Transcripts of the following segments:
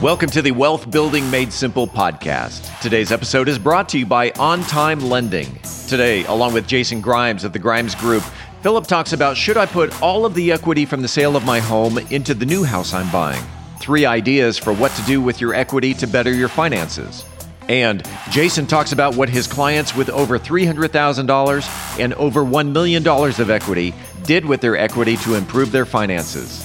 Welcome to the Wealth Building Made Simple podcast. Today's episode is brought to you by On Time Lending. Today, along with Jason Grimes of the Grimes Group, Philip talks about should I put all of the equity from the sale of my home into the new house I'm buying? Three ideas for what to do with your equity to better your finances. And Jason talks about what his clients with over $300,000 and over $1 million of equity did with their equity to improve their finances.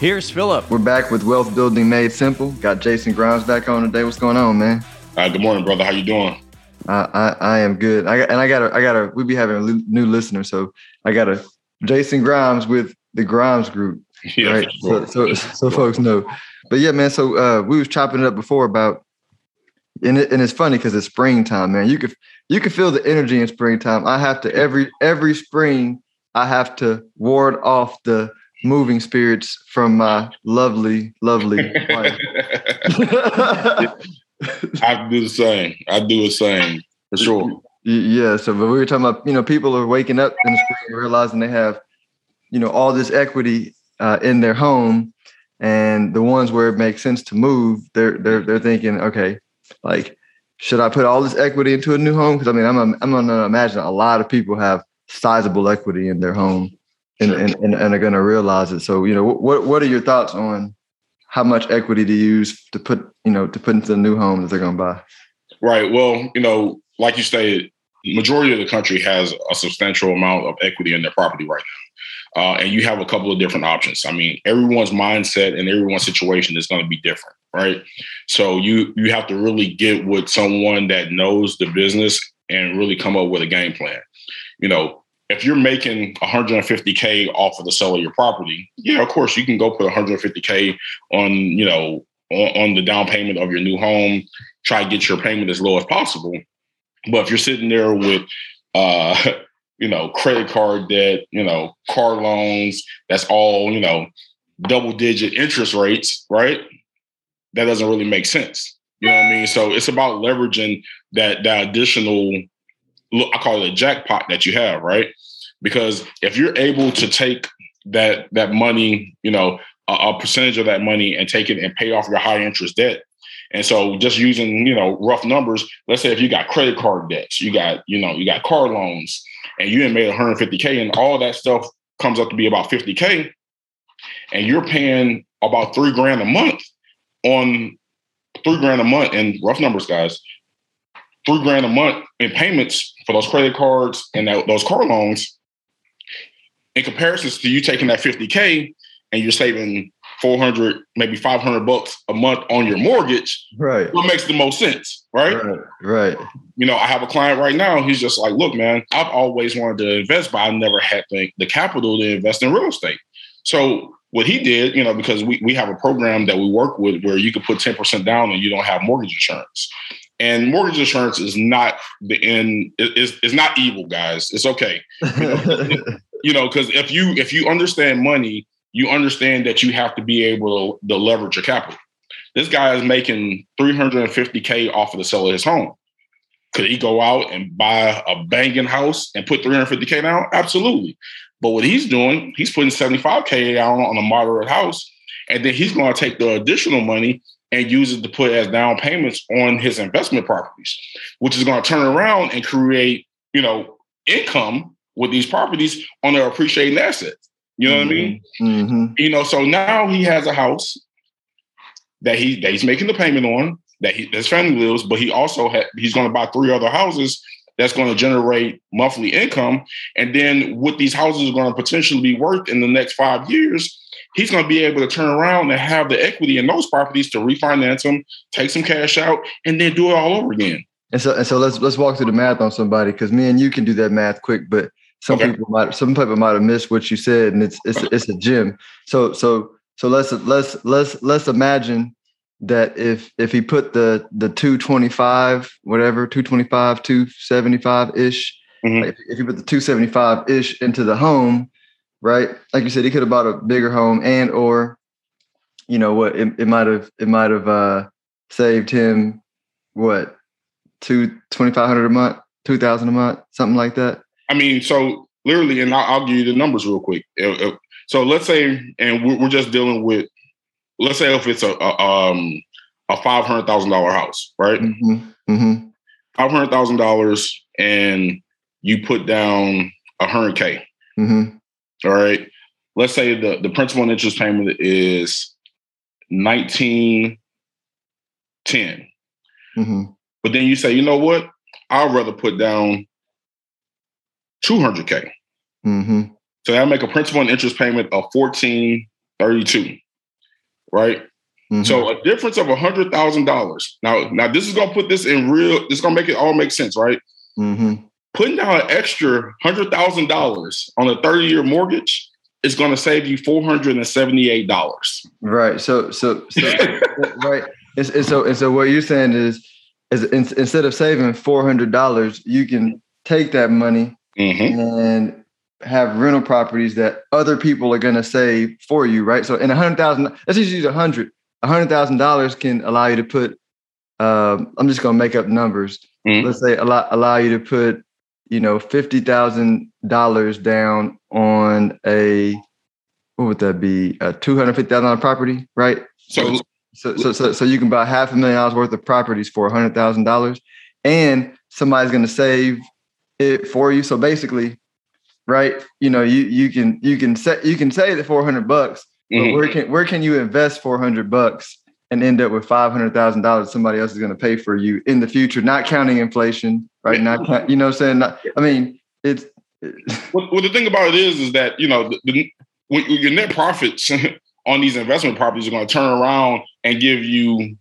Here's Philip. We're back with Wealth Building Made Simple. Got Jason Grimes back on today. What's going on, man? Uh, good morning, brother. How you doing? Uh, I I am good. I got, and I got I got a we be having a new listener, so I got a Jason Grimes with the Grimes Group. Yeah, right. Sure. So so, so folks know. But yeah, man. So uh, we was chopping it up before about, and it, and it's funny because it's springtime, man. You could you could feel the energy in springtime. I have to every every spring I have to ward off the moving spirits from my lovely, lovely wife. I do the same. I do the same for sure. Yeah. So, but we were talking about, you know, people are waking up in the spring realizing they have, you know, all this equity uh, in their home, and the ones where it makes sense to move, they're they're they're thinking, okay, like, should I put all this equity into a new home? Because I mean, I'm I'm gonna imagine a lot of people have sizable equity in their home and, and, and, and are going to realize it. So, you know, what, what are your thoughts on how much equity to use to put, you know, to put into the new home that they're going to buy? Right. Well, you know, like you stated, majority of the country has a substantial amount of equity in their property right now. Uh, and you have a couple of different options. I mean, everyone's mindset and everyone's situation is going to be different, right? So you you have to really get with someone that knows the business and really come up with a game plan. You know, if you're making 150k off of the sale of your property, yeah, of course you can go put 150k on, you know, on, on, the down payment of your new home. Try to get your payment as low as possible. But if you're sitting there with, uh, you know, credit card debt, you know, car loans, that's all, you know, double digit interest rates, right? That doesn't really make sense. You know what I mean? So it's about leveraging that that additional I call it a jackpot that you have, right? Because if you're able to take that that money, you know, a, a percentage of that money and take it and pay off your high interest debt. And so just using, you know, rough numbers, let's say if you got credit card debts, you got, you know, you got car loans and you made 150K and all that stuff comes up to be about 50K and you're paying about three grand a month on three grand a month in rough numbers, guys, three grand a month in payments for those credit cards and that, those car loans, in comparison to you taking that 50K and you're saving 400, maybe 500 bucks a month on your mortgage, right? What makes the most sense, right? Right. Right. You know, I have a client right now. He's just like, look, man, I've always wanted to invest, but I never had the, the capital to invest in real estate. So what he did, you know, because we, we have a program that we work with where you can put 10% down and you don't have mortgage insurance. And mortgage insurance is not the end. Is is not evil, guys. It's okay. You know, because if you if you understand money, you understand that you have to be able to, to leverage your capital. This guy is making 350k off of the sale of his home. Could he go out and buy a banging house and put 350k down? Absolutely. But what he's doing, he's putting 75k down on a moderate house, and then he's going to take the additional money and use it to put as down payments on his investment properties, which is going to turn around and create, you know, income with these properties on their appreciating assets. You know mm-hmm. what I mean? Mm-hmm. mm-hmm. You know, so now he has a house that he that he's making the payment on that he, his family lives, but he also ha- he's going to buy three other houses that's going to generate monthly income, and then what these houses are going to potentially be worth in the next five years he's going to be able to turn around and have the equity in those properties to refinance them, take some cash out, and then do it all over again. And so, and so let's let's walk through the math on somebody because me and you can do that math quick, but some okay. people might some people might have missed what you said, and it's it's it's a gym. So so so let's let's let's let's imagine that if if he put the the 225 whatever 225 275 ish mm-hmm. if, if he put the 275 ish into the home right like you said he could have bought a bigger home and or you know what it, it might have it might have uh saved him what two 2500 a month 2000 a month something like that i mean so literally and i'll, I'll give you the numbers real quick so let's say and we're, just dealing with let's say if it's a, a um a five hundred thousand dollar house, right? Mm-hmm. Mm-hmm. Five hundred thousand dollars, and you put down a hundred k. Mm-hmm. All right. Let's say the the principal and interest payment is nineteen ten. Mm-hmm. But then you say, you know what? I'd rather put down two hundred k. Mm-hmm. So that make a principal and interest payment of fourteen thirty two right? Mm-hmm. So a difference of a hundred thousand dollars. Now, now this is gonna put this in real. This is gonna make it all make sense, right? Mm-hmm. Putting down an extra hundred thousand dollars on a thirty-year mortgage is going to save you four hundred and seventy-eight dollars. Right. So, so, so right. And, and, so, and so, what you're saying is, is in, instead of saving four hundred dollars, you can take that money mm-hmm. and have rental properties that other people are going to save for you, right? So in a hundred thousand, let's just use a hundred. A hundred thousand dollars can allow you to put. Um, I'm just going to make up numbers. Mm-hmm. Let's say allow allow you to put, you know, fifty thousand dollars down on a what would that be? A two hundred fifty thousand dollar property, right? So, so, so, so, so you can buy half a million dollars worth of properties for a hundred thousand dollars, and somebody's going to save it for you. So basically, right? You know, you you can you can say you can say the four hundred bucks, but mm-hmm. where can where can you invest four hundred bucks and end up with five hundred thousand dollars somebody else is going to pay for you in the future, not counting inflation, right? Not you know, what I'm saying. Not, I mean, it's. well, well, the thing about it is, is that you know the, the when your net profits on these investment properties are going to turn around and give you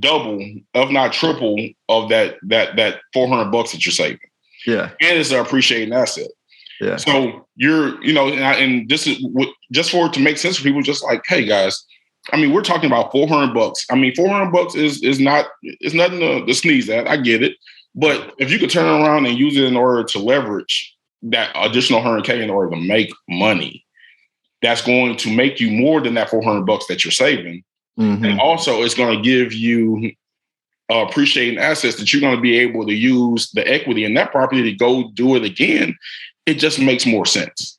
double, if not triple, of that that that four hundred bucks that you're saving. Yeah, and it's an appreciating asset. Yeah. So you're, you know, and, I, and this is what, just for it to make sense for people, just like, hey guys, I mean, we're talking about 400 bucks. I mean, 400 bucks is is not it's nothing to, to sneeze at. I get it, but if you could turn around and use it in order to leverage that additional 100k in order to make money, that's going to make you more than that 400 bucks that you're saving, mm-hmm. and also it's going to give you uh, appreciating assets that you're going to be able to use the equity in that property to go do it again it just makes more sense.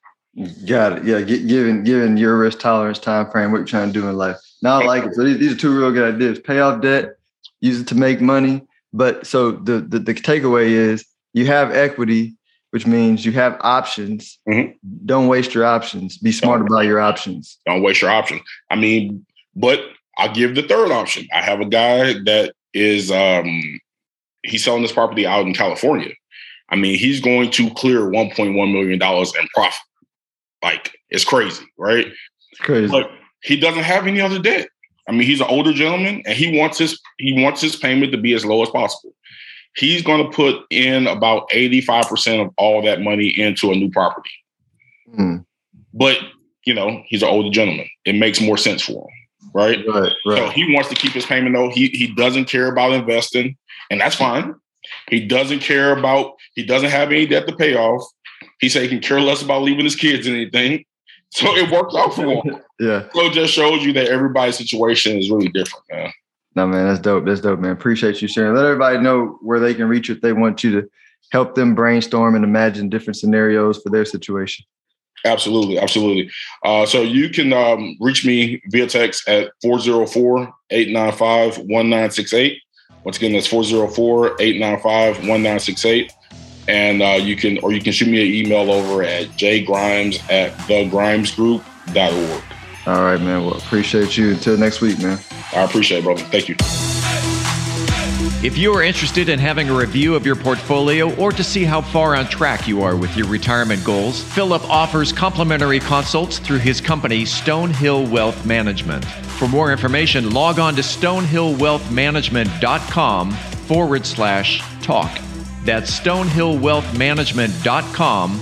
Got it. Yeah, given given your risk tolerance time frame, what you're trying to do in life. Now I like it. So these, these are two real good ideas. Pay off debt, use it to make money. But so the the, the takeaway is you have equity, which means you have options. Mm-hmm. Don't waste your options. Be smart about your options. Don't waste your options. I mean, but I'll give the third option. I have a guy that is um he's selling this property out in California. I mean, he's going to clear $1.1 million in profit. Like, it's crazy, right? It's crazy. But he doesn't have any other debt. I mean, he's an older gentleman and he wants his he wants his payment to be as low as possible. He's going to put in about 85% of all that money into a new property. Mm. But, you know, he's an older gentleman. It makes more sense for him. Right? Right, right. So he wants to keep his payment low. He he doesn't care about investing, and that's fine. He doesn't care about, he doesn't have any debt to pay off. He said he can care less about leaving his kids than anything. So it works out for him. yeah. So it just shows you that everybody's situation is really different, man. No, man, that's dope. That's dope, man. Appreciate you sharing. Let everybody know where they can reach you if they want you to help them brainstorm and imagine different scenarios for their situation. Absolutely, absolutely. Uh, so you can um, reach me via text at 404 895 1968. Once again, that's 404-895-1968. And uh, you can, or you can shoot me an email over at jgrimes at thegrimesgroup.org. All right, man. Well, appreciate you. Until next week, man. I appreciate it, brother. Thank you. If you are interested in having a review of your portfolio or to see how far on track you are with your retirement goals, Philip offers complimentary consults through his company, Stonehill Wealth Management. For more information, log on to stonehillwealthmanagement.com forward slash talk. That's stonehillwealthmanagement.com